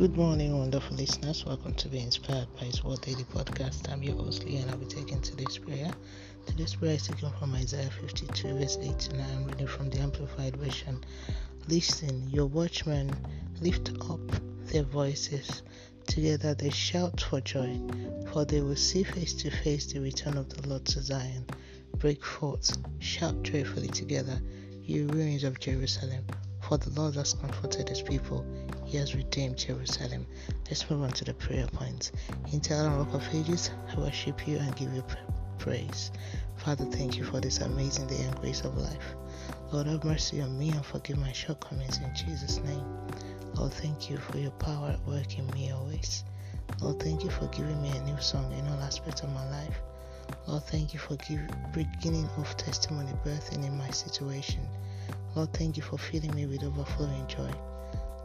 Good morning, wonderful listeners. Welcome to Be Inspired by His Word Daily Podcast. I'm your host, Lee, and I'll be taking today's prayer. Today's prayer is taken from Isaiah 52, verse 8 to 9. I'm reading from the Amplified Version. Listen, your watchmen lift up their voices. Together they shout for joy, for they will see face to face the return of the Lord to Zion. Break forth, shout joyfully together, you ruins of Jerusalem, for the Lord has comforted his people he has redeemed Jerusalem. Let's move on to the prayer points. Eternal Rock of Ages, I worship you and give you praise. Father, thank you for this amazing day and grace of life. Lord, have mercy on me and forgive my shortcomings in Jesus' name. Lord, thank you for your power at work in me always. Lord, thank you for giving me a new song in all aspects of my life. Lord, thank you for giving beginning of testimony birthing in my situation. Lord, thank you for filling me with overflowing joy.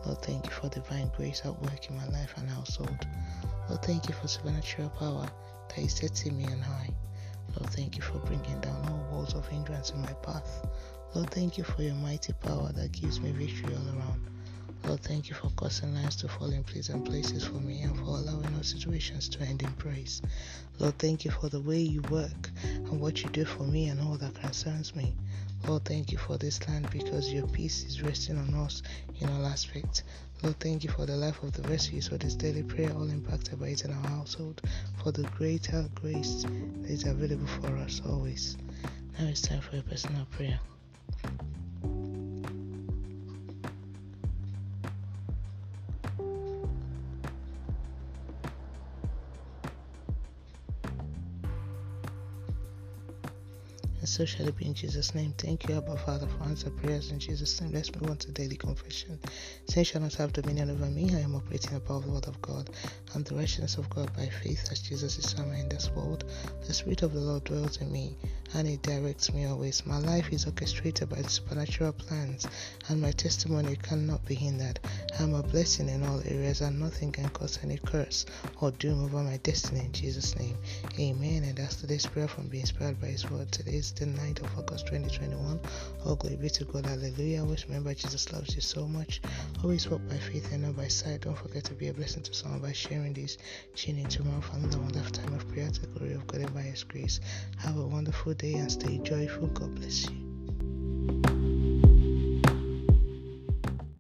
Lord, thank you for divine grace at work in my life and household. Lord, thank you for supernatural power that is setting me on high. Lord, thank you for bringing down all walls of hindrance in my path. Lord, thank you for your mighty power that gives me victory all around. Lord, thank you for causing lines to fall in pleasant places for me and for allowing all situations to end in praise. Lord, thank you for the way you work and what you do for me and all that concerns me. Lord, thank you for this land because your peace is resting on us in all aspects. Lord, thank you for the life of the refugees for this daily prayer, all impacted by it in our household, for the greater grace that is available for us always. Now it's time for a personal prayer. And so shall it be in Jesus' name. Thank you, Abba Father, for answering prayers in Jesus' name. Let's move on to daily confession. Sin shall not have dominion over me. I am operating above the word of God and the righteousness of God by faith as Jesus is somewhere in this world. The Spirit of the Lord dwells in me and it directs me always. My life is orchestrated by supernatural plans and my testimony cannot be hindered. I am a blessing in all areas and nothing can cause any curse or doom over my destiny in Jesus' name. Amen. And that's today's prayer from being inspired by His word. Today is the 9th of August 2021. All glory be to God. Hallelujah. Always remember Jesus loves you so much. Always walk by faith and not by sight. Don't forget to be a blessing to someone by sharing this. Tune in tomorrow for another wonderful time of prayer to the glory of God and by His grace. Have a wonderful day and stay joyful. God bless you.